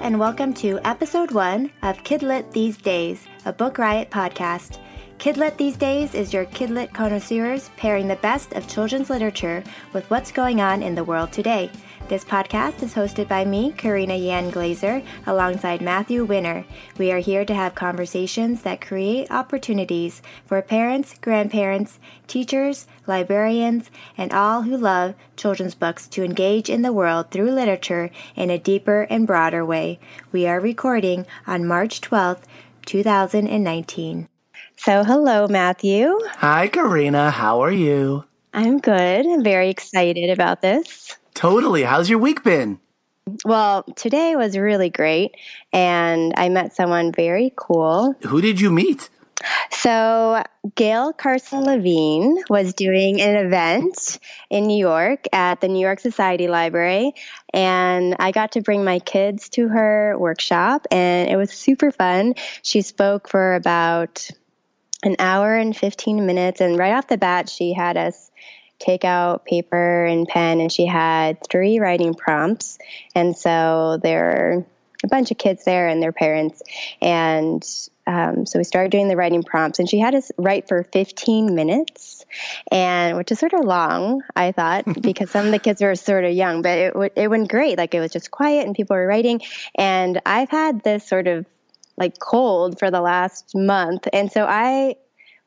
and welcome to episode one of Kidlit These Days, a Book Riot podcast. Kidlit These Days is your Kidlit connoisseurs pairing the best of children's literature with what's going on in the world today. This podcast is hosted by me, Karina Yan Glazer, alongside Matthew Winner. We are here to have conversations that create opportunities for parents, grandparents, teachers, librarians, and all who love children's books to engage in the world through literature in a deeper and broader way. We are recording on March 12th, 2019. So, hello, Matthew. Hi, Karina. How are you? I'm good. I'm very excited about this. Totally. How's your week been? Well, today was really great, and I met someone very cool. Who did you meet? So, Gail Carson Levine was doing an event in New York at the New York Society Library, and I got to bring my kids to her workshop, and it was super fun. She spoke for about an hour and 15 minutes, and right off the bat, she had us take out paper and pen, and she had three writing prompts. And so there were a bunch of kids there and their parents. And um, so we started doing the writing prompts, and she had us write for 15 minutes, and which is sort of long, I thought, because some of the kids were sort of young, but it, w- it went great. Like it was just quiet, and people were writing. And I've had this sort of like cold for the last month, and so I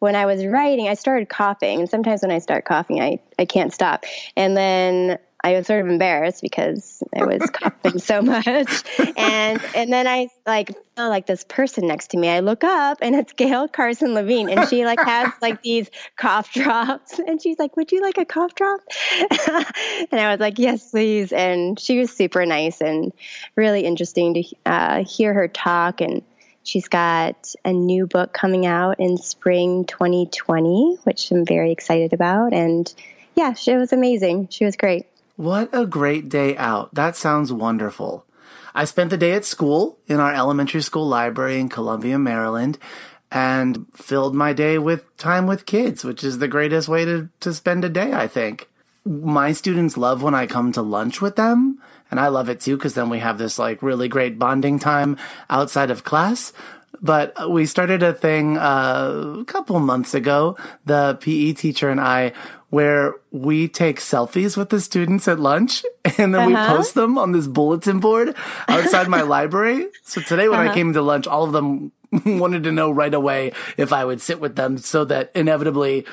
when I was writing, I started coughing. And sometimes when I start coughing, I, I can't stop. And then I was sort of embarrassed because I was coughing so much. And and then I like feel like this person next to me. I look up and it's Gail Carson Levine and she like has like these cough drops and she's like, Would you like a cough drop? and I was like, Yes, please. And she was super nice and really interesting to uh, hear her talk and She's got a new book coming out in spring 2020, which I'm very excited about. And yeah, she was amazing. She was great. What a great day out. That sounds wonderful. I spent the day at school in our elementary school library in Columbia, Maryland, and filled my day with time with kids, which is the greatest way to, to spend a day, I think. My students love when I come to lunch with them and I love it too because then we have this like really great bonding time outside of class. But we started a thing uh, a couple months ago, the PE teacher and I, where we take selfies with the students at lunch and then uh-huh. we post them on this bulletin board outside my library. So today when uh-huh. I came to lunch, all of them wanted to know right away if I would sit with them so that inevitably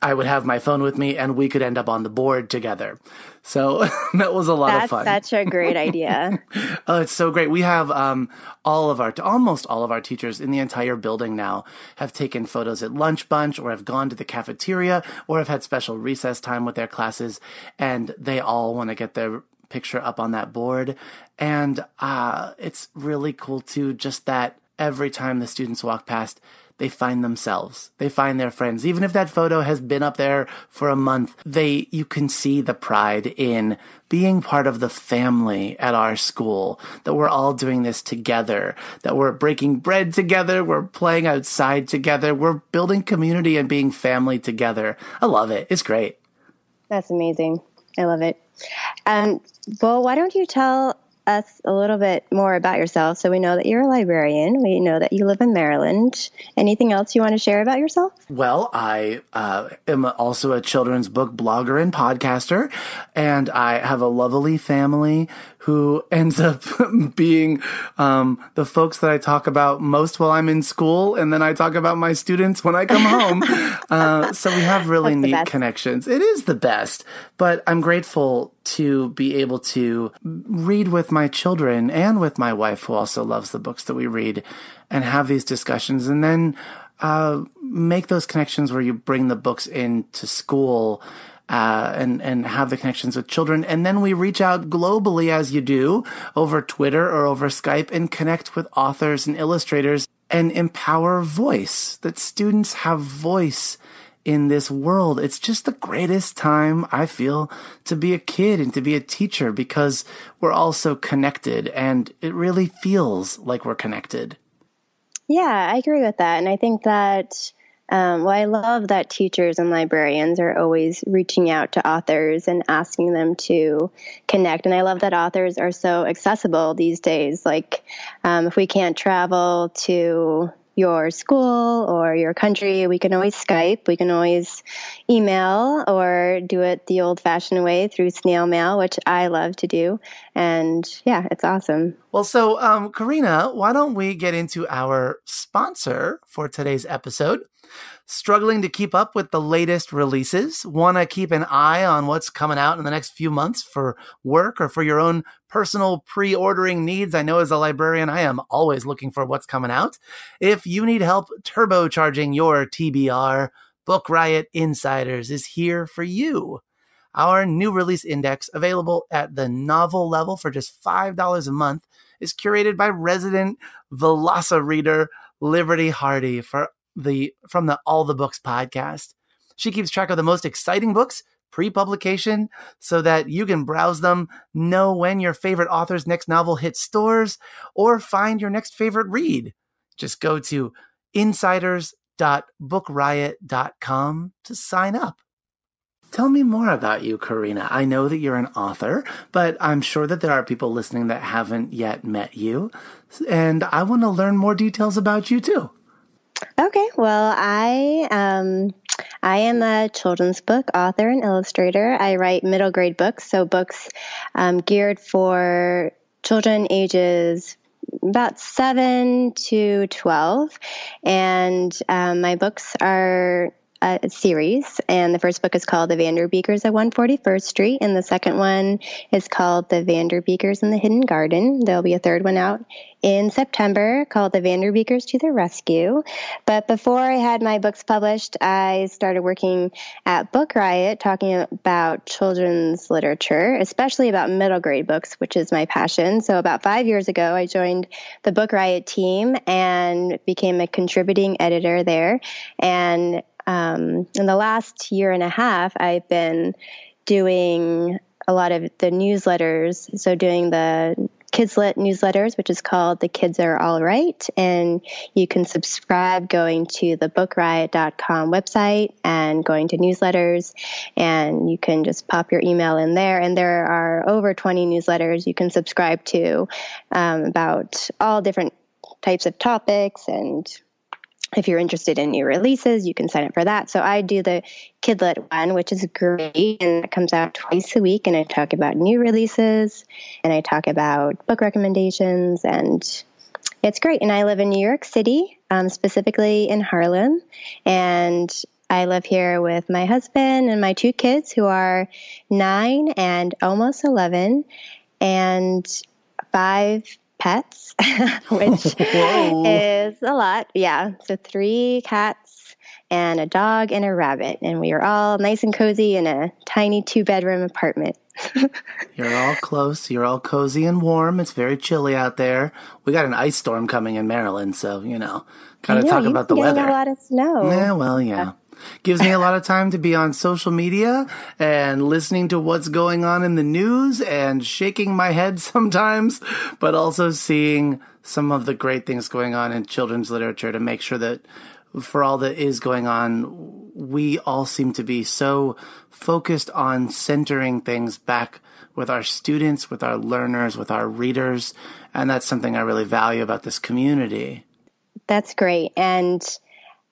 I would have my phone with me and we could end up on the board together. So that was a lot That's of fun. That's such a great idea. oh, it's so great. We have um, all of our, almost all of our teachers in the entire building now have taken photos at lunch bunch or have gone to the cafeteria or have had special recess time with their classes. And they all want to get their picture up on that board. And uh, it's really cool too, just that every time the students walk past, they find themselves. They find their friends. Even if that photo has been up there for a month, they, you can see the pride in being part of the family at our school, that we're all doing this together, that we're breaking bread together, we're playing outside together, we're building community and being family together. I love it. It's great. That's amazing. I love it. Um, well, why don't you tell us a little bit more about yourself so we know that you're a librarian. We know that you live in Maryland. Anything else you want to share about yourself? Well, I uh, am also a children's book blogger and podcaster, and I have a lovely family who ends up being um, the folks that I talk about most while I'm in school, and then I talk about my students when I come home. uh, so we have really neat connections. It is the best, but I'm grateful to be able to read with my children and with my wife, who also loves the books that we read, and have these discussions, and then uh, make those connections where you bring the books into school uh, and and have the connections with children, and then we reach out globally as you do over Twitter or over Skype and connect with authors and illustrators and empower voice. That students have voice in this world. It's just the greatest time I feel to be a kid and to be a teacher because we're all so connected, and it really feels like we're connected. Yeah, I agree with that, and I think that Um, well, I love that teachers and librarians are always reaching out to authors and asking them to connect. And I love that authors are so accessible these days. Like, um, if we can't travel to your school or your country, we can always Skype, we can always email or do it the old fashioned way through snail mail, which I love to do. And yeah, it's awesome. Well, so, um, Karina, why don't we get into our sponsor for today's episode? Struggling to keep up with the latest releases, want to keep an eye on what's coming out in the next few months for work or for your own personal pre ordering needs. I know as a librarian, I am always looking for what's coming out. If you need help turbocharging your TBR, Book Riot Insiders is here for you. Our new release index, available at the novel level for just $5 a month, is curated by resident velocireader Liberty Hardy for the from the All the Books podcast. She keeps track of the most exciting books pre-publication so that you can browse them, know when your favorite author's next novel hits stores, or find your next favorite read. Just go to insiders.bookriot.com to sign up. Tell me more about you, Karina. I know that you're an author, but I'm sure that there are people listening that haven't yet met you, and I want to learn more details about you too. Okay, well, I um, I am a children's book author and illustrator. I write middle grade books, so books um, geared for children ages about seven to 12. And um, my books are a series, and the first book is called The Vanderbeekers at 141st Street, and the second one is called The Vanderbeekers in the Hidden Garden. There'll be a third one out in September called The Vanderbeekers to the Rescue. But before I had my books published, I started working at Book Riot talking about children's literature, especially about middle grade books, which is my passion. So about five years ago, I joined the Book Riot team and became a contributing editor there. And um, in the last year and a half, I've been doing a lot of the newsletters. So, doing the Kids Kidslit newsletters, which is called The Kids Are All Right. And you can subscribe going to the bookriot.com website and going to newsletters. And you can just pop your email in there. And there are over 20 newsletters you can subscribe to um, about all different types of topics and if you're interested in new releases, you can sign up for that. So I do the Kidlit one, which is great, and it comes out twice a week. And I talk about new releases, and I talk about book recommendations, and it's great. And I live in New York City, um, specifically in Harlem, and I live here with my husband and my two kids, who are nine and almost eleven, and five pets, which is a lot. Yeah. So three cats and a dog and a rabbit. And we are all nice and cozy in a tiny two bedroom apartment. You're all close. You're all cozy and warm. It's very chilly out there. We got an ice storm coming in Maryland, so you know, gotta talk about the weather. A lot of snow. Yeah, well, yeah. Gives me a lot of time to be on social media and listening to what's going on in the news and shaking my head sometimes, but also seeing some of the great things going on in children's literature to make sure that for all that is going on, we all seem to be so focused on centering things back with our students, with our learners, with our readers. And that's something I really value about this community. That's great. And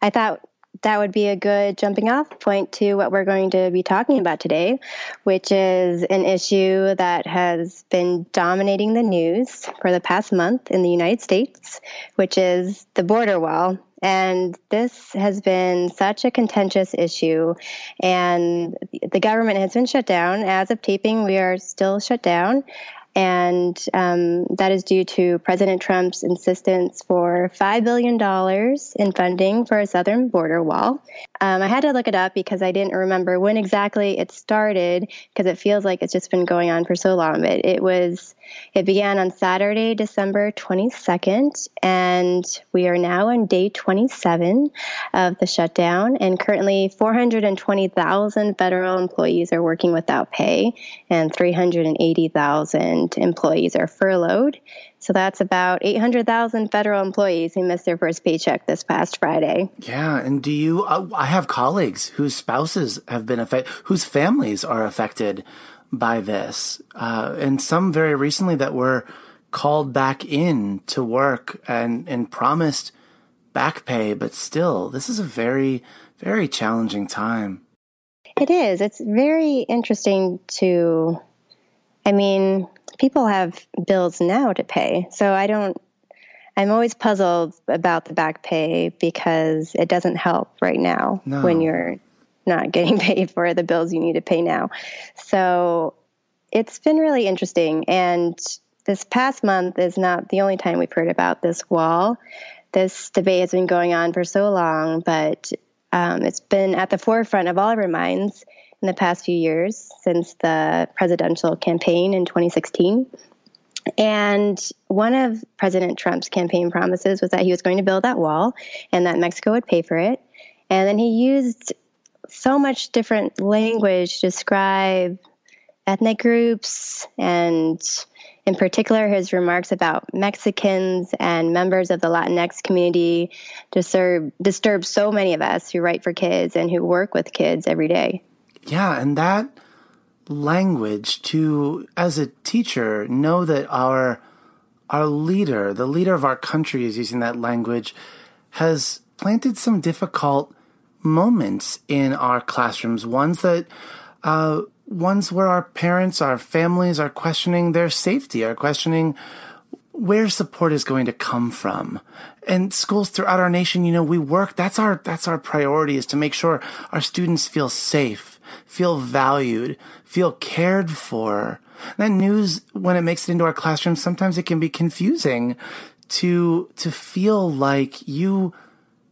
I thought that would be a good jumping off point to what we're going to be talking about today, which is an issue that has been dominating the news for the past month in the United States, which is the border wall. And this has been such a contentious issue, and the government has been shut down. As of taping, we are still shut down and um, that is due to President Trump's insistence for $5 billion in funding for a southern border wall. Um, I had to look it up because I didn't remember when exactly it started because it feels like it's just been going on for so long. But it was it began on Saturday, December 22nd, and we are now on day 27 of the shutdown. And currently, 420,000 federal employees are working without pay, and 380,000 employees are furloughed. So that's about 800,000 federal employees who missed their first paycheck this past Friday. Yeah. And do you, uh, I have colleagues whose spouses have been affected, whose families are affected by this. Uh, and some very recently that were called back in to work and, and promised back pay. But still, this is a very, very challenging time. It is. It's very interesting to, I mean, people have bills now to pay. So I don't, I'm always puzzled about the back pay because it doesn't help right now no. when you're not getting paid for the bills you need to pay now. So it's been really interesting. And this past month is not the only time we've heard about this wall. This debate has been going on for so long, but um, it's been at the forefront of all of our minds in the past few years since the presidential campaign in 2016. And one of President Trump's campaign promises was that he was going to build that wall and that Mexico would pay for it. And then he used so much different language to describe ethnic groups and in particular, his remarks about Mexicans and members of the Latinx community disturb, disturb so many of us who write for kids and who work with kids every day. Yeah, and that language to, as a teacher, know that our our leader, the leader of our country, is using that language, has planted some difficult moments in our classrooms. Ones that uh, ones where our parents, our families are questioning their safety, are questioning where support is going to come from. And schools throughout our nation, you know, we work, that's our, that's our priority is to make sure our students feel safe, feel valued, feel cared for. That news, when it makes it into our classrooms, sometimes it can be confusing to, to feel like you,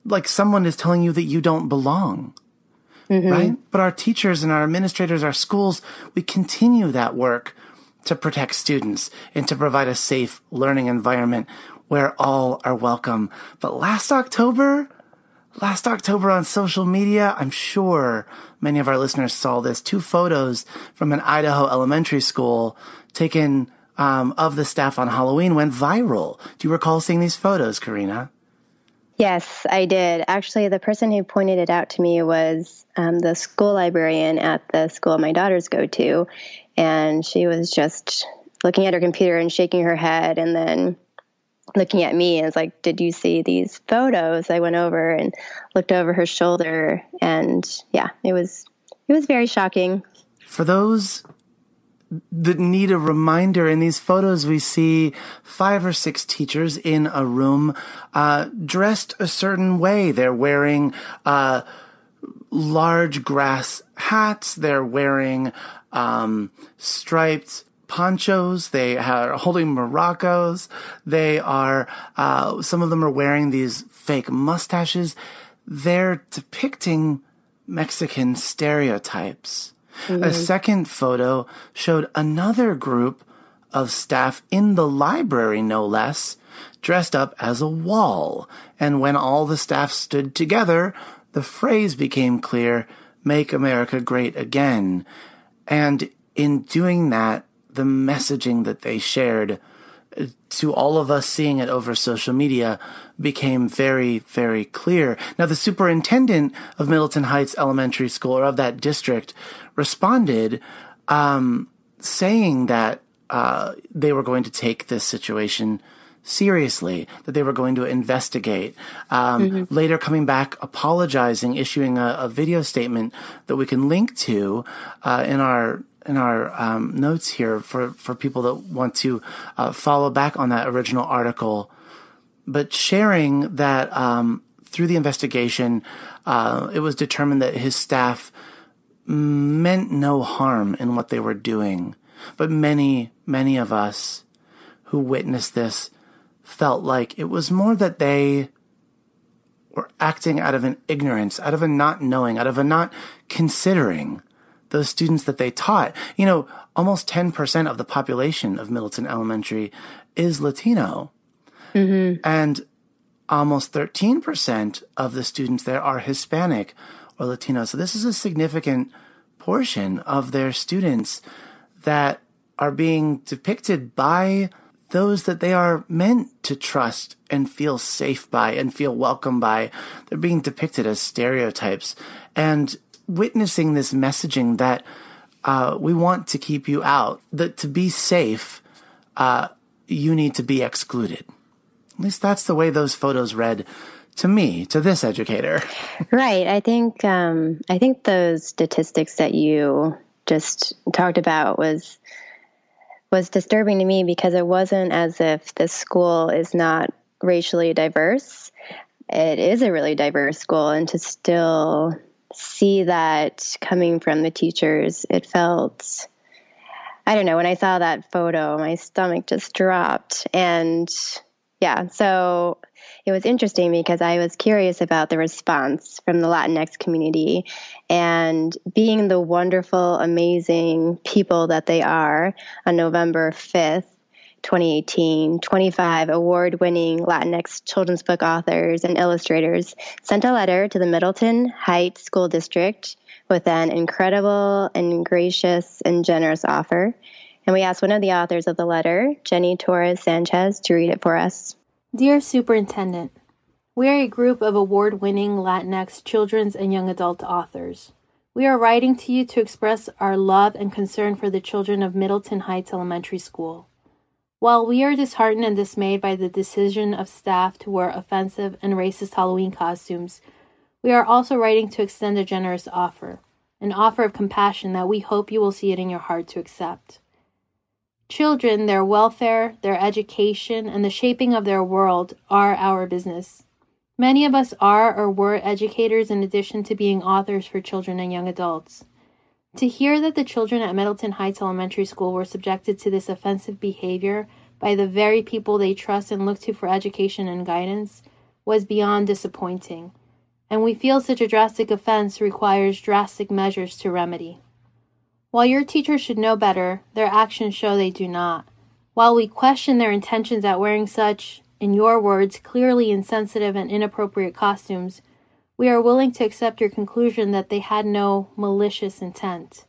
like someone is telling you that you don't belong mm-hmm. right? But our teachers and our administrators, our schools, we continue that work to protect students and to provide a safe learning environment where all are welcome. But last October, last October on social media, I'm sure many of our listeners saw this. Two photos from an Idaho elementary school taken um, of the staff on Halloween went viral. Do you recall seeing these photos, Karina? Yes, I did. Actually, the person who pointed it out to me was um, the school librarian at the school my daughters go to. And she was just looking at her computer and shaking her head and then looking at me and was like, Did you see these photos? I went over and looked over her shoulder and yeah, it was it was very shocking. For those that need a reminder. In these photos, we see five or six teachers in a room, uh, dressed a certain way. They're wearing, uh, large grass hats. They're wearing, um, striped ponchos. They are holding maracas. They are, uh, some of them are wearing these fake mustaches. They're depicting Mexican stereotypes. Mm-hmm. A second photo showed another group of staff in the library, no less, dressed up as a wall. And when all the staff stood together, the phrase became clear, make America great again. And in doing that, the messaging that they shared to all of us seeing it over social media became very, very clear. Now, the superintendent of Middleton Heights Elementary School or of that district responded, um, saying that uh, they were going to take this situation seriously, that they were going to investigate. Um, mm-hmm. Later, coming back, apologizing, issuing a, a, video statement that we can link to uh, in our in our um, notes here for, for people that want to uh, follow back on that original article. But sharing that um, through the investigation, uh, it was determined that his staff meant no harm in what they were doing. But many, many of us who witnessed this felt like it was more that they were acting out of an ignorance, out of a not knowing, out of a not considering those students that they taught. You know, almost 10% of the population of Middleton Elementary is Latino. Mm-hmm. And almost 13% of the students there are Hispanic or Latino. So this is a significant portion of their students that are being depicted by those that they are meant to trust and feel safe by and feel welcome by. They're being depicted as stereotypes and witnessing this messaging that uh, we want to keep you out, that to be safe, uh, you need to be excluded. At least that's the way those photos read to me, to this educator. Right. I think um, I think those statistics that you just talked about was was disturbing to me because it wasn't as if the school is not racially diverse. It is a really diverse school, and to still see that coming from the teachers, it felt. I don't know. When I saw that photo, my stomach just dropped. And yeah, so it was interesting because I was curious about the response from the Latinx community and being the wonderful, amazing people that they are on November 5th. 2018, 25 award winning Latinx children's book authors and illustrators sent a letter to the Middleton Heights School District with an incredible and gracious and generous offer. And we asked one of the authors of the letter, Jenny Torres Sanchez, to read it for us. Dear Superintendent, we are a group of award winning Latinx children's and young adult authors. We are writing to you to express our love and concern for the children of Middleton Heights Elementary School. While we are disheartened and dismayed by the decision of staff to wear offensive and racist Halloween costumes, we are also writing to extend a generous offer, an offer of compassion that we hope you will see it in your heart to accept. Children, their welfare, their education, and the shaping of their world are our business. Many of us are or were educators in addition to being authors for children and young adults. To hear that the children at Middleton Heights Elementary School were subjected to this offensive behavior by the very people they trust and look to for education and guidance was beyond disappointing, and we feel such a drastic offense requires drastic measures to remedy. While your teachers should know better, their actions show they do not. While we question their intentions at wearing such, in your words, clearly insensitive and inappropriate costumes, we are willing to accept your conclusion that they had no malicious intent.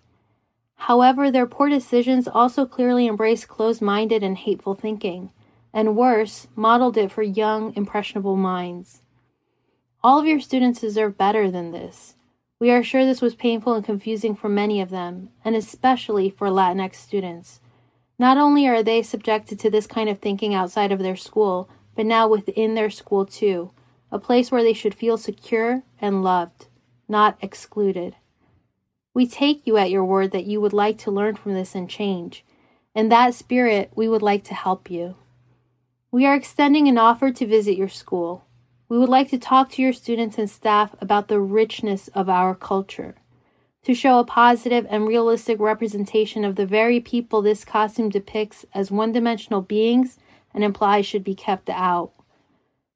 However, their poor decisions also clearly embrace closed minded and hateful thinking, and worse, modeled it for young, impressionable minds. All of your students deserve better than this. We are sure this was painful and confusing for many of them, and especially for Latinx students. Not only are they subjected to this kind of thinking outside of their school, but now within their school too, a place where they should feel secure and loved, not excluded. We take you at your word that you would like to learn from this and change. In that spirit, we would like to help you. We are extending an offer to visit your school. We would like to talk to your students and staff about the richness of our culture, to show a positive and realistic representation of the very people this costume depicts as one dimensional beings and implies should be kept out,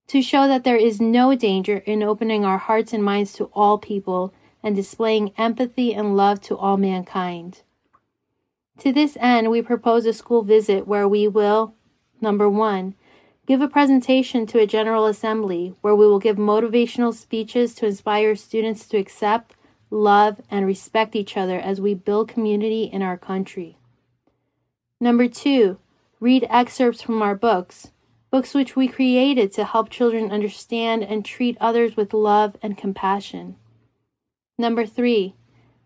to show that there is no danger in opening our hearts and minds to all people and displaying empathy and love to all mankind. To this end, we propose a school visit where we will, number one, Give a presentation to a General Assembly where we will give motivational speeches to inspire students to accept, love, and respect each other as we build community in our country. Number two, read excerpts from our books, books which we created to help children understand and treat others with love and compassion. Number three,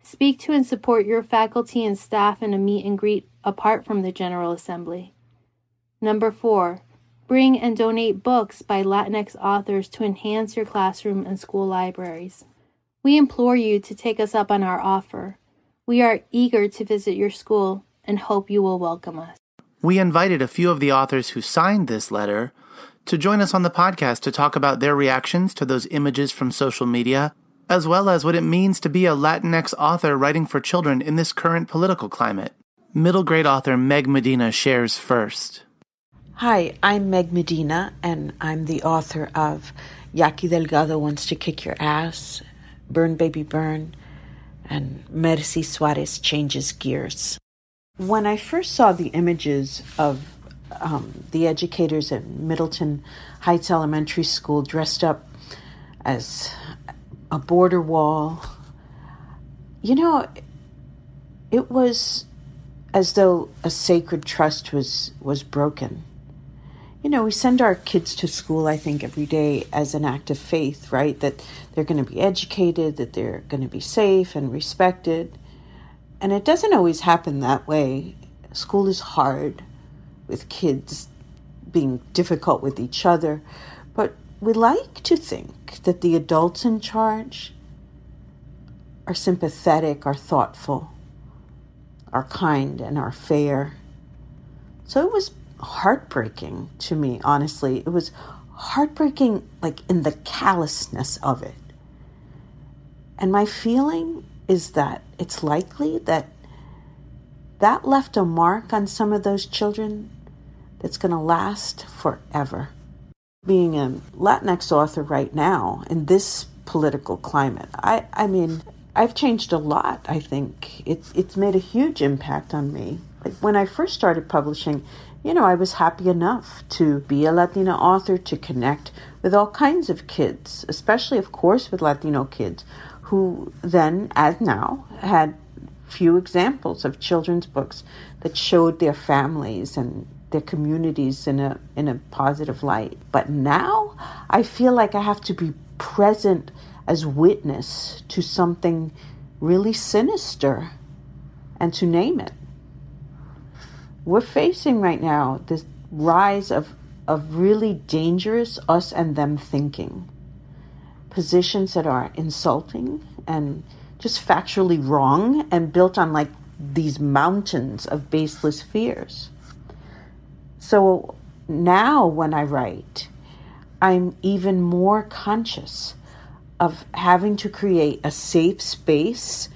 speak to and support your faculty and staff in a meet and greet apart from the General Assembly. Number four, Bring and donate books by Latinx authors to enhance your classroom and school libraries. We implore you to take us up on our offer. We are eager to visit your school and hope you will welcome us. We invited a few of the authors who signed this letter to join us on the podcast to talk about their reactions to those images from social media, as well as what it means to be a Latinx author writing for children in this current political climate. Middle grade author Meg Medina shares first. Hi, I'm Meg Medina, and I'm the author of Yaqui Delgado Wants to Kick Your Ass, Burn Baby Burn, and Merci Suarez Changes Gears. When I first saw the images of um, the educators at Middleton Heights Elementary School dressed up as a border wall, you know, it was as though a sacred trust was, was broken. You know, we send our kids to school, I think, every day as an act of faith, right? That they're going to be educated, that they're going to be safe and respected. And it doesn't always happen that way. School is hard with kids being difficult with each other, but we like to think that the adults in charge are sympathetic, are thoughtful, are kind, and are fair. So it was heartbreaking to me, honestly. It was heartbreaking, like in the callousness of it. And my feeling is that it's likely that that left a mark on some of those children that's going to last forever. Being a Latinx author right now in this political climate, I, I mean, I've changed a lot, I think. It's, it's made a huge impact on me. Like when I first started publishing, you know, I was happy enough to be a Latina author, to connect with all kinds of kids, especially, of course, with Latino kids who then, as now, had few examples of children's books that showed their families and their communities in a in a positive light. But now I feel like I have to be present as witness to something really sinister and to name it. We're facing right now this rise of of really dangerous us and them thinking. Positions that are insulting and just factually wrong and built on like these mountains of baseless fears. So now when I write, I'm even more conscious of having to create a safe space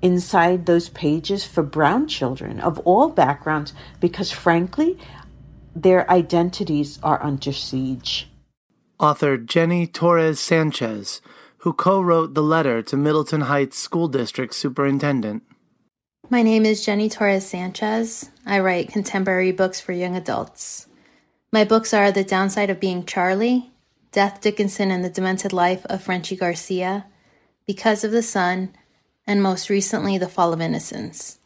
inside those pages for brown children of all backgrounds because frankly, their identities are under siege. Author Jenny Torres Sanchez who co wrote the letter to Middleton Heights School District Superintendent. My name is Jenny Torres Sanchez. I write contemporary books for young adults. My books are The Downside of Being Charlie, Death Dickinson and the Demented Life of Frenchie Garcia, Because of the Sun, and most recently, The Fall of Innocence.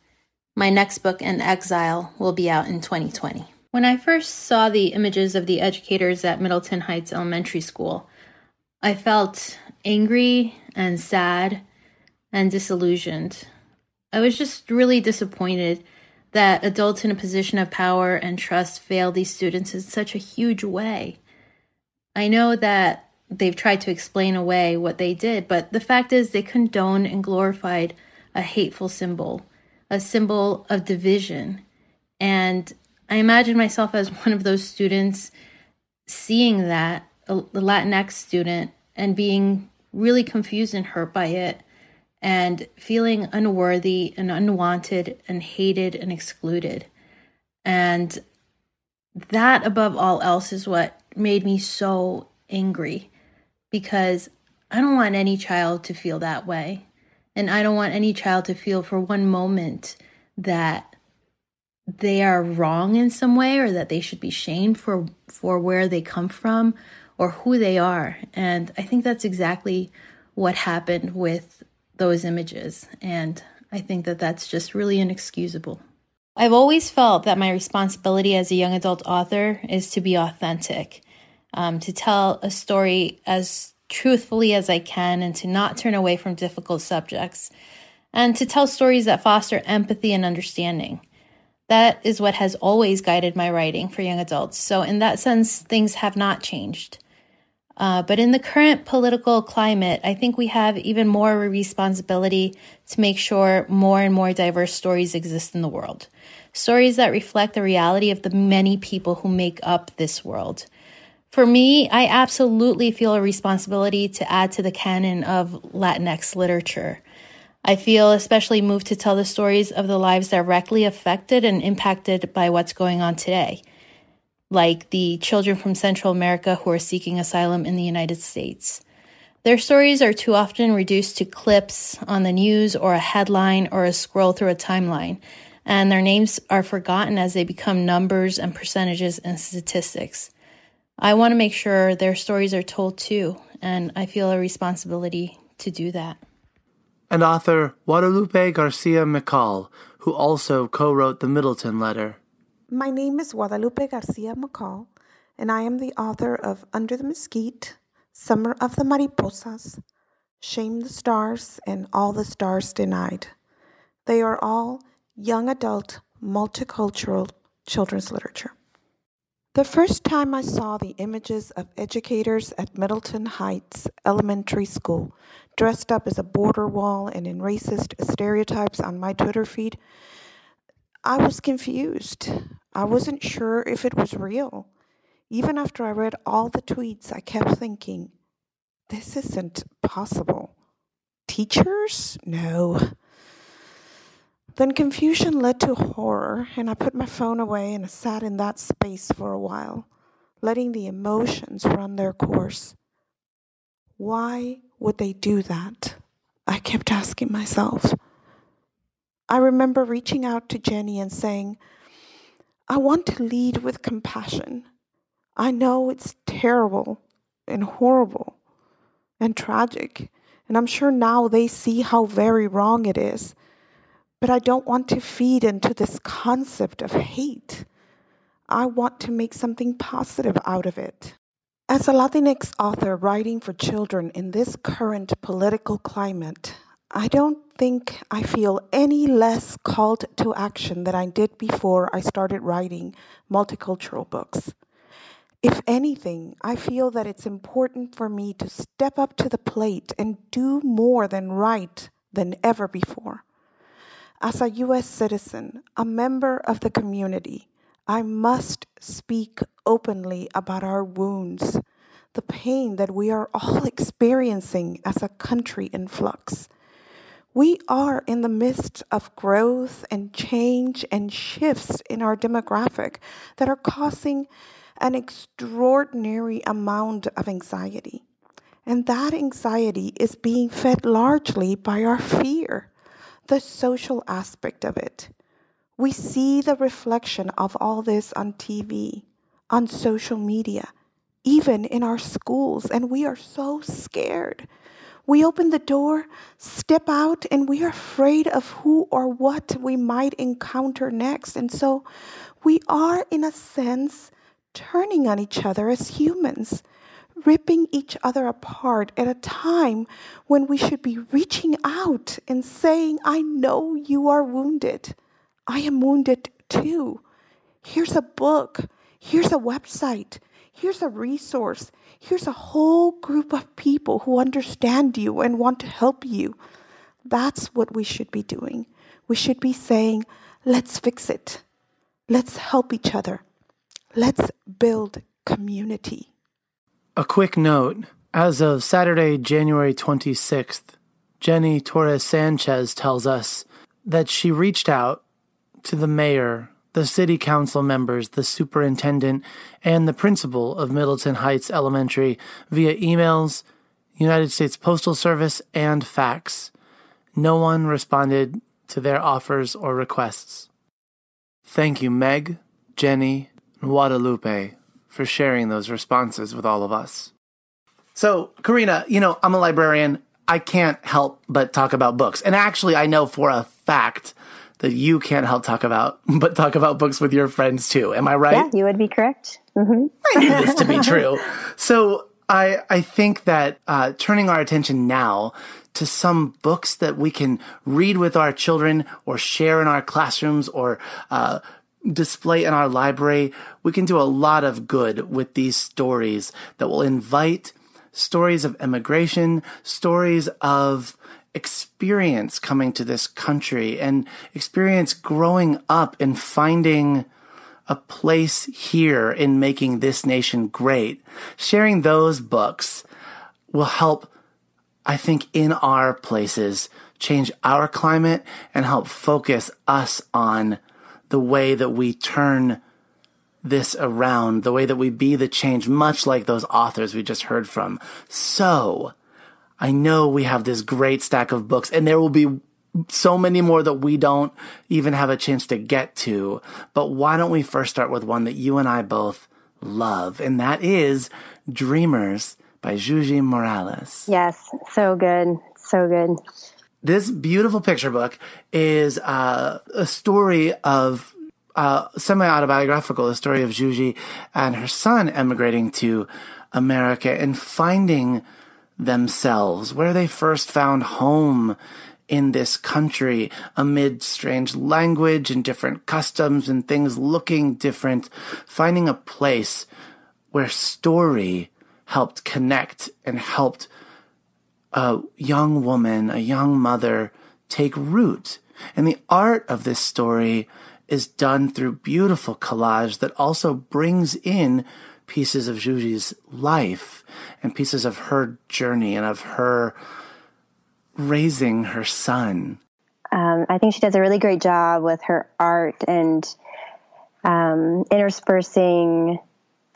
My next book, In Exile, will be out in 2020. When I first saw the images of the educators at Middleton Heights Elementary School, I felt angry and sad and disillusioned. I was just really disappointed that adults in a position of power and trust fail these students in such a huge way. I know that they've tried to explain away what they did, but the fact is they condoned and glorified a hateful symbol, a symbol of division. And I imagine myself as one of those students seeing that, the Latinx student, and being really confused and hurt by it and feeling unworthy and unwanted and hated and excluded. And that, above all else, is what made me so angry because I don't want any child to feel that way. And I don't want any child to feel for one moment that they are wrong in some way or that they should be shamed for for where they come from or who they are. And I think that's exactly what happened with those images. And I think that that's just really inexcusable. I've always felt that my responsibility as a young adult author is to be authentic, um, to tell a story as truthfully as I can, and to not turn away from difficult subjects, and to tell stories that foster empathy and understanding. That is what has always guided my writing for young adults. So, in that sense, things have not changed. Uh, but in the current political climate, I think we have even more responsibility to make sure more and more diverse stories exist in the world. Stories that reflect the reality of the many people who make up this world. For me, I absolutely feel a responsibility to add to the canon of Latinx literature. I feel especially moved to tell the stories of the lives directly affected and impacted by what's going on today like the children from Central America who are seeking asylum in the United States. Their stories are too often reduced to clips on the news or a headline or a scroll through a timeline, and their names are forgotten as they become numbers and percentages and statistics. I want to make sure their stories are told too, and I feel a responsibility to do that. And author Guadalupe Garcia McCall who also co wrote the Middleton letter. My name is Guadalupe Garcia McCall, and I am the author of Under the Mesquite, Summer of the Mariposas, Shame the Stars, and All the Stars Denied. They are all young adult, multicultural children's literature. The first time I saw the images of educators at Middleton Heights Elementary School dressed up as a border wall and in racist stereotypes on my Twitter feed, I was confused. I wasn't sure if it was real. Even after I read all the tweets, I kept thinking, this isn't possible. Teachers? No. Then confusion led to horror, and I put my phone away and sat in that space for a while, letting the emotions run their course. Why would they do that? I kept asking myself. I remember reaching out to Jenny and saying, I want to lead with compassion. I know it's terrible and horrible and tragic, and I'm sure now they see how very wrong it is. But I don't want to feed into this concept of hate. I want to make something positive out of it. As a Latinx author writing for children in this current political climate, I don't think I feel any less called to action than I did before I started writing multicultural books. If anything, I feel that it's important for me to step up to the plate and do more than write than ever before. As a U.S. citizen, a member of the community, I must speak openly about our wounds, the pain that we are all experiencing as a country in flux. We are in the midst of growth and change and shifts in our demographic that are causing an extraordinary amount of anxiety. And that anxiety is being fed largely by our fear the social aspect of it. We see the reflection of all this on TV, on social media, even in our schools, and we are so scared. We open the door, step out, and we are afraid of who or what we might encounter next. And so we are, in a sense, turning on each other as humans ripping each other apart at a time when we should be reaching out and saying, I know you are wounded. I am wounded too. Here's a book. Here's a website. Here's a resource. Here's a whole group of people who understand you and want to help you. That's what we should be doing. We should be saying, let's fix it. Let's help each other. Let's build community. A quick note as of Saturday, January 26th, Jenny Torres Sanchez tells us that she reached out to the mayor, the city council members, the superintendent, and the principal of Middleton Heights Elementary via emails, United States Postal Service, and fax. No one responded to their offers or requests. Thank you, Meg, Jenny, and Guadalupe for sharing those responses with all of us. So, Karina, you know, I'm a librarian. I can't help but talk about books. And actually, I know for a fact that you can't help talk about, but talk about books with your friends too. Am I right? Yeah, you would be correct. Mm-hmm. I knew this to be true. So I, I think that uh, turning our attention now to some books that we can read with our children or share in our classrooms or uh, display in our library, we can do a lot of good with these stories that will invite stories of immigration, stories of experience coming to this country and experience growing up and finding a place here in making this nation great. Sharing those books will help, I think, in our places change our climate and help focus us on the way that we turn this around, the way that we be the change, much like those authors we just heard from. So, I know we have this great stack of books, and there will be so many more that we don't even have a chance to get to. But why don't we first start with one that you and I both love, and that is Dreamers by Yuyi Morales. Yes, so good. So good. this beautiful picture book is uh, a story of uh, semi autobiographical, a story of Yuyi and her son emigrating to America and finding themselves, where they first found home in this country amid strange language and different customs and things looking different, finding a place where story helped connect and helped a young woman, a young mother take root. And the art of this story is done through beautiful collage that also brings in pieces of Yuyi's life and pieces of her journey and of her raising her son. Um, I think she does a really great job with her art and um, interspersing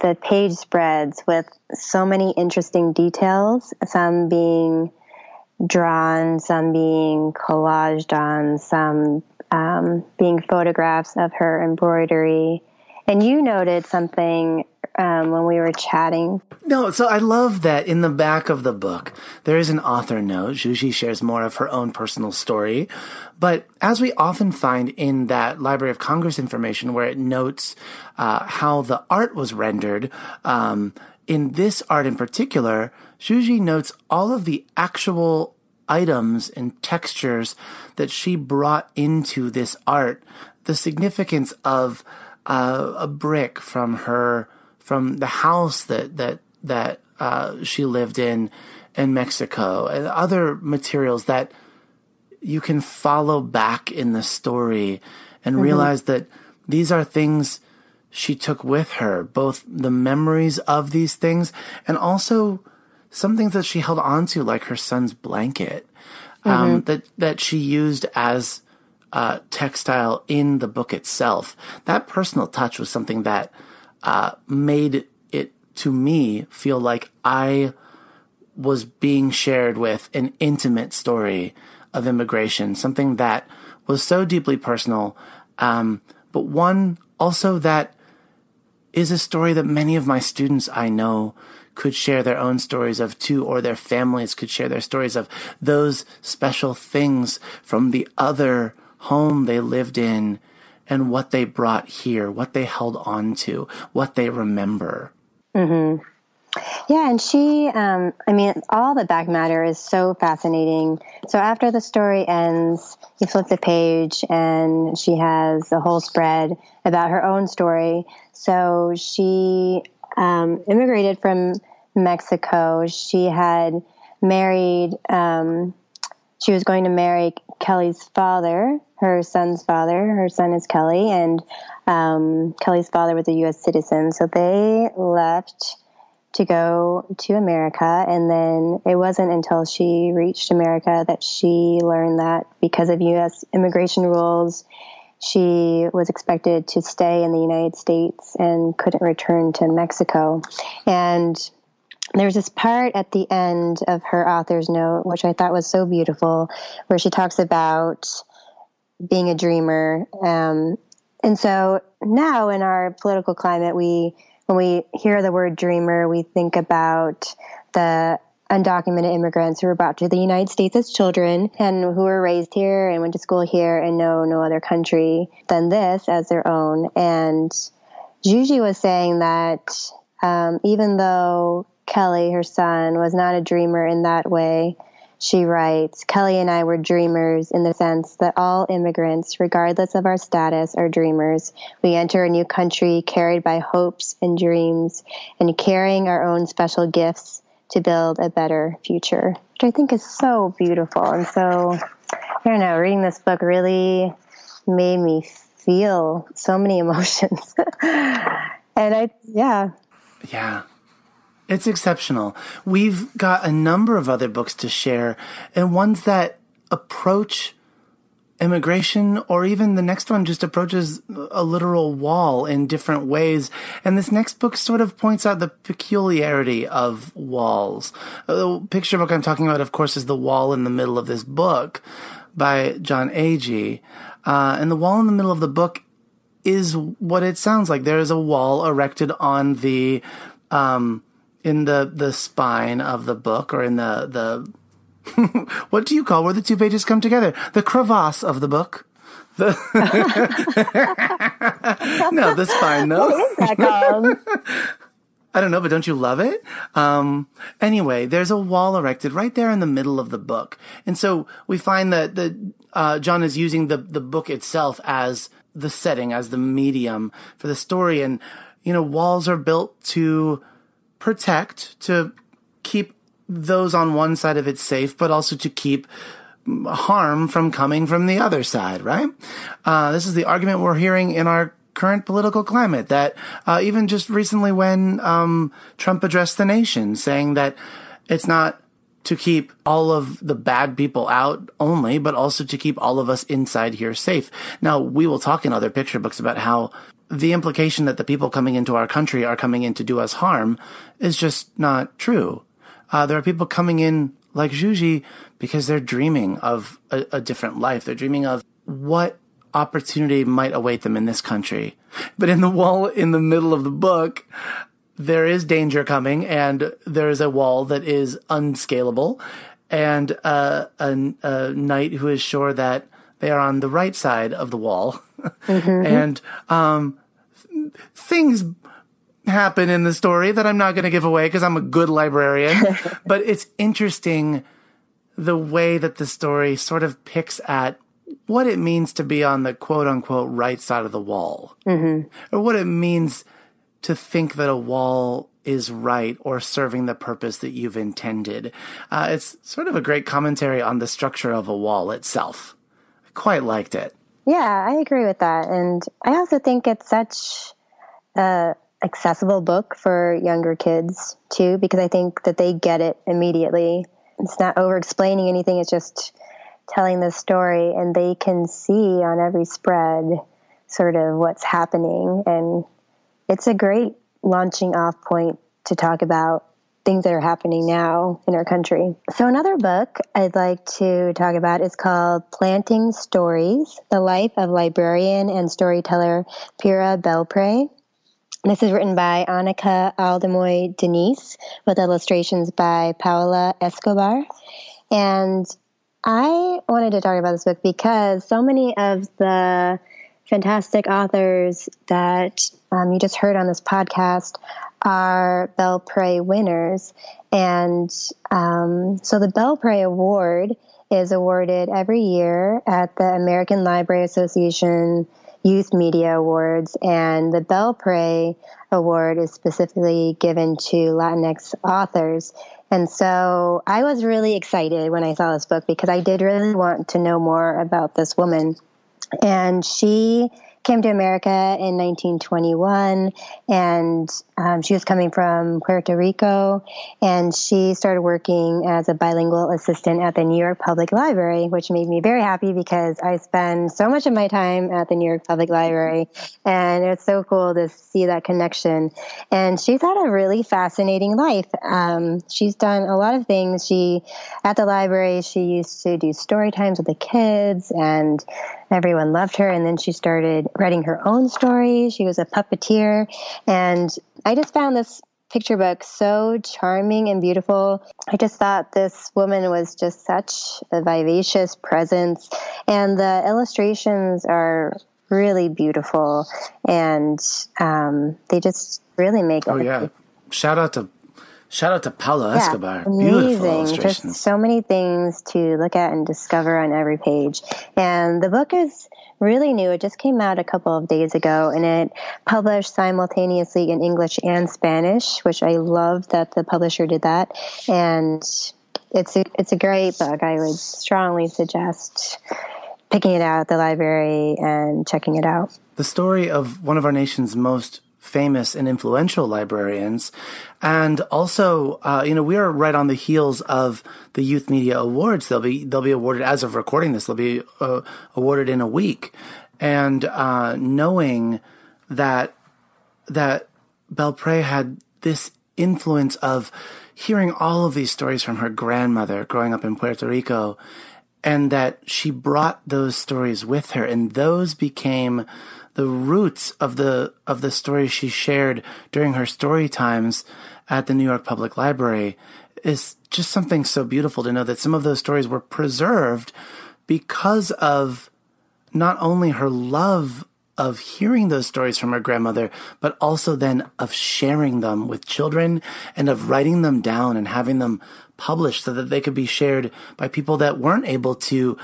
the page spreads with so many interesting details, some being drawn, some being collaged on, some um, being photographs of her embroidery. And you noted something um, when we were chatting. No, so I love that in the back of the book, there is an author note. Yuyi shares more of her own personal story. But as we often find in that Library of Congress information where it notes uh, how the art was rendered, um, in this art in particular, Yuyi notes all of the actual items and textures that she brought into this art, the significance of uh, a brick from her from the house that that that uh, she lived in in Mexico and other materials that you can follow back in the story and mm-hmm. realize that these are things she took with her, both the memories of these things and also some things that she held on to, like her son's blanket, um, mm-hmm. um, that that she used as uh, textile in the book itself. That personal touch was something that uh, made it to me feel like I was being shared with an intimate story of immigration, something that was so deeply personal, um, but one also that is a story that many of my students I know could share their own stories of too, or their families could share their stories of those special things from the other home they lived in and what they brought here, what they held on to, what they remember. Mm-hmm. Yeah, and she, um, I mean, all the back matter is so fascinating. So after the story ends, you flip the page and she has a whole spread about her own story. So she um, immigrated from Mexico. She had married, um, she was going to marry Kelly's father, her son's father. Her son is Kelly, and um, Kelly's father was a U.S. citizen. So they left to go to America. And then it wasn't until she reached America that she learned that because of U.S. immigration rules, she was expected to stay in the United States and couldn't return to Mexico. And there's this part at the end of her author's note, which I thought was so beautiful, where she talks about being a dreamer. Um, and so now in our political climate, we when we hear the word dreamer, we think about the undocumented immigrants who were brought to the United States as children and who were raised here and went to school here and know no other country than this as their own. And Yuyi was saying that um, even though Kelly, her son, was not a dreamer in that way, she writes Kelly and I were dreamers in the sense that all immigrants, regardless of our status, are dreamers. We enter a new country carried by hopes and dreams and carrying our own special gifts to build a better future, which I think is so beautiful. And so, I don't know, reading this book really made me feel so many emotions. and I, yeah. Yeah. It's exceptional. We've got a number of other books to share and ones that approach immigration or even the next one just approaches a literal wall in different ways. And this next book sort of points out the peculiarity of walls. The picture book I'm talking about, of course, is The Wall in the Middle of this book by Jon Agee. Uh, and the wall in the middle of the book is what it sounds like. There is a wall erected on the, um, in the the spine of the book or in the the what do you call where the two pages come together? The crevasse of the book. The no, that's spine though. What is that called? I don't know, but don't you love it? Um, anyway, there's a wall erected right there in the middle of the book. And so we find that the, uh, Jon is using the, the book itself as the setting, as the medium for the story. And, you know, walls are built to protect, to keep those on one side of it safe, but also to keep harm from coming from the other side, right? Uh, this is the argument we're hearing in our current political climate that uh, even just recently when um, Trump addressed the nation saying that it's not to keep all of the bad people out only, but also to keep all of us inside here safe. Now, we will talk in other picture books about how the implication that the people coming into our country are coming in to do us harm is just not true. Uh, there are people coming in like Yuyi because they're dreaming of a, a different life. They're dreaming of what opportunity might await them in this country. But in the wall in the middle of the book, there is danger coming and there is a wall that is unscalable and uh, a, a knight who is sure that they are on the right side of the wall. Mm-hmm. and um, things happen in the story that I'm not going to give away because I'm a good librarian. but it's interesting the way that the story sort of picks at what it means to be on the quote unquote right side of the wall, mm-hmm. or what it means to think that a wall is right or serving the purpose that you've intended. Uh, it's sort of a great commentary on the structure of a wall itself. I quite liked it. Yeah, I agree with that. And I also think it's such a accessible book for younger kids too, because I think that they get it immediately. It's not over explaining anything. It's just telling the story and they can see on every spread sort of what's happening and it's a great launching off point to talk about things that are happening now in our country. So another book I'd like to talk about is called Planting Stories: The Life of Librarian and Storyteller Pura Belpré. This is written by Anika Aldamuy Denise with illustrations by Paola Escobar. And I wanted to talk about this book because so many of the fantastic authors that um, you just heard on this podcast are Belpré winners. And um, so the Belpré Award is awarded every year at the American Library Association Youth Media Awards. And the Belpré Award is specifically given to Latinx authors. And so I was really excited when I saw this book because I did really want to know more about this woman. And she came to America in 1921, and um, she was coming from Puerto Rico, and she started working as a bilingual assistant at the New York Public Library, which made me very happy because I spend so much of my time at the New York Public Library, and it's so cool to see that connection. And she's had a really fascinating life. Um, she's done a lot of things. She at the library, she used to do story times with the kids and everyone loved her. And then she started writing her own stories. She was a puppeteer. And I just found this picture book so charming and beautiful. I just thought this woman was just such a vivacious presence. And the illustrations are really beautiful. And um, they just really make Oh, yeah. Shout out to Shout out to Paula yeah, Escobar. Beautiful illustrations. Just so many things to look at and discover on every page. And the book is really new. It just came out a couple of days ago and it published simultaneously in English and Spanish, which I love that the publisher did that. And it's a, it's a great book. I would strongly suggest picking it out at the library and checking it out. The story of one of our nation's most famous and influential librarians. And also, uh, you know, we are right on the heels of the Youth Media Awards. They'll be, they'll be awarded as of recording this, they'll be uh, awarded in a week. And, uh, knowing that, that Belpré had this influence of hearing all of these stories from her grandmother growing up in Puerto Rico and that she brought those stories with her and those became the roots of the of the stories she shared during her story times at the New York Public Library is just something so beautiful to know that some of those stories were preserved because of not only her love of hearing those stories from her grandmother, but also then of sharing them with children and of writing them down and having them published so that they could be shared by people that weren't able to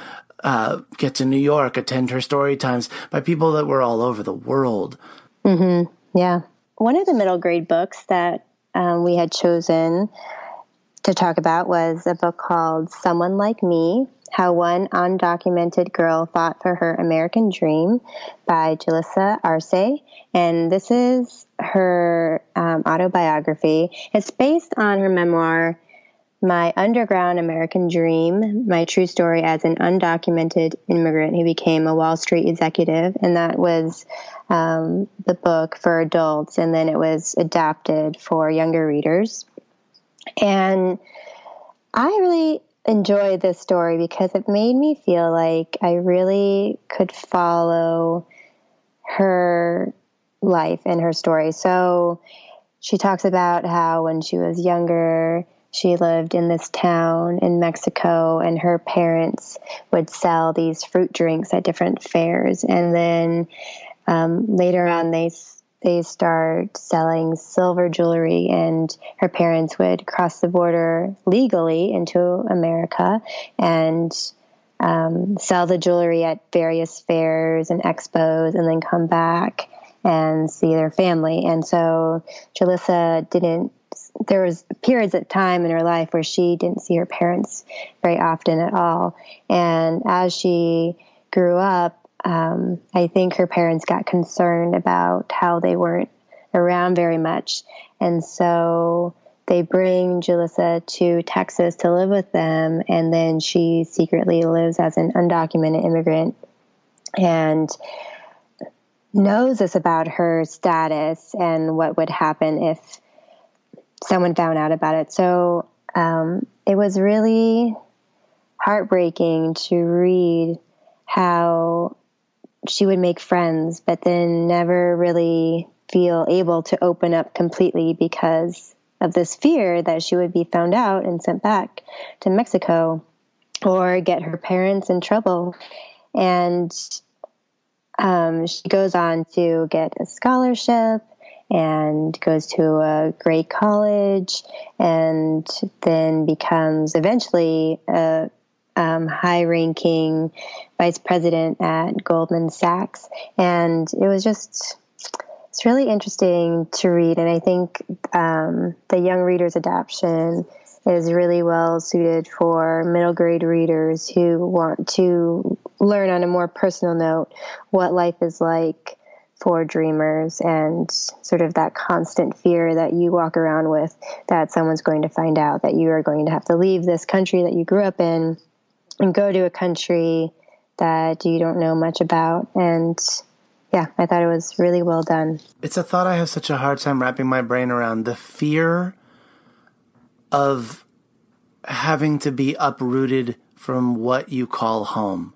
uh, get to New York, attend her story times, by people that were all over the world. Mm-hmm. Yeah. One of the middle grade books that um, we had chosen to talk about was a book called Someone Like Me How One Undocumented Girl Fought for Her American Dream by Julissa Arce. And this is her um, autobiography. It's based on her memoir, My Underground American Dream, my true story as an undocumented immigrant who became a Wall Street executive. And that was um, the book for adults, and then it was adapted for younger readers. And I really enjoyed this story because it made me feel like I really could follow her life and her story. So she talks about how when she was younger, she lived in this town in Mexico, and her parents would sell these fruit drinks at different fairs. And then um, later on, they they start selling silver jewelry, and her parents would cross the border legally into America and um, sell the jewelry at various fairs and expos, and then come back and see their family. And so Julissa didn't. There was periods of time in her life where she didn't see her parents very often at all. And as she grew up, um, I think her parents got concerned about how they weren't around very much. And so they bring Julissa to Texas to live with them. And then she secretly lives as an undocumented immigrant and knows this about her status and what would happen if someone found out about it. So um, it was really heartbreaking to read how she would make friends, but then never really feel able to open up completely because of this fear that she would be found out and sent back to Mexico or get her parents in trouble. And um, she goes on to get a scholarship and goes to a great college and then becomes eventually a um, high ranking vice president at Goldman Sachs. And it was just, it's really interesting to read. And I think um, the young reader's adaptation is really well suited for middle grade readers who want to learn on a more personal note what life is like for dreamers and sort of that constant fear that you walk around with that someone's going to find out that you are going to have to leave this country that you grew up in and go to a country that you don't know much about. And yeah, I thought it was really well done. It's a thought I have such a hard time wrapping my brain around the fear of having to be uprooted from what you call home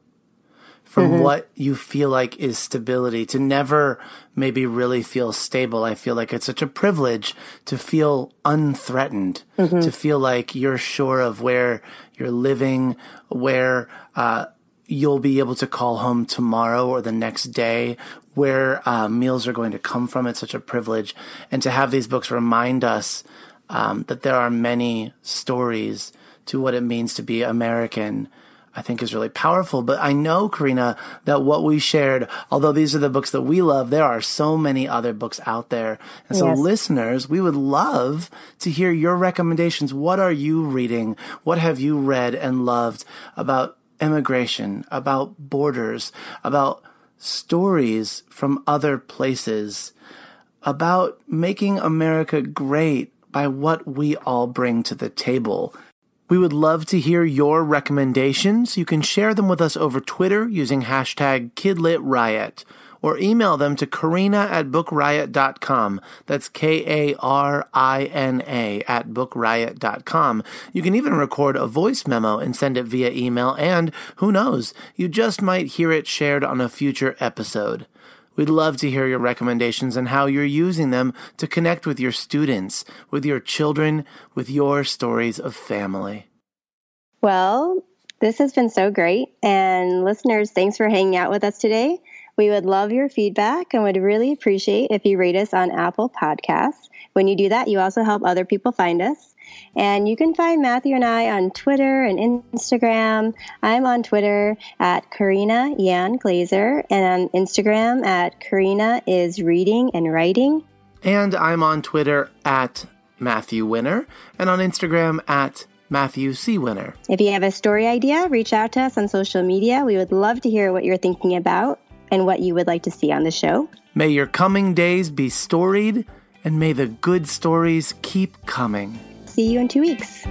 from mm-hmm. what you feel like is stability to never maybe really feel stable. I feel like it's such a privilege to feel unthreatened, mm-hmm. to feel like you're sure of where you're living, where, uh, you'll be able to call home tomorrow or the next day, where uh, meals are going to come from. It's such a privilege. And to have these books remind us um, that there are many stories to what it means to be American I think is really powerful. But I know, Karina, that what we shared, although these are the books that we love, there are so many other books out there. And so, yes. listeners, we would love to hear your recommendations. What are you reading? What have you read and loved about immigration, about borders, about stories from other places, about making America great by what we all bring to the table? We would love to hear your recommendations. You can share them with us over Twitter using hashtag KidLitRiot or email them to Karina at bookriot.com. That's K A R I N A at bookriot.com. You can even record a voice memo and send it via email, and who knows, you just might hear it shared on a future episode. We'd love to hear your recommendations and how you're using them to connect with your students, with your children, with your stories of family. Well, this has been so great. And listeners, thanks for hanging out with us today. We would love your feedback and would really appreciate if you rate us on Apple Podcasts. When you do that, you also help other people find us. And you can find Matthew and I on Twitter and Instagram. I'm on Twitter at Karina Yan Glaser and on Instagram at Karina is reading and writing. And I'm on Twitter at Matthew Winner and on Instagram at Matthew C. Winner. If you have a story idea, reach out to us on social media. We would love to hear what you're thinking about and what you would like to see on the show. May your coming days be storied, and may the good stories keep coming. See you in two weeks.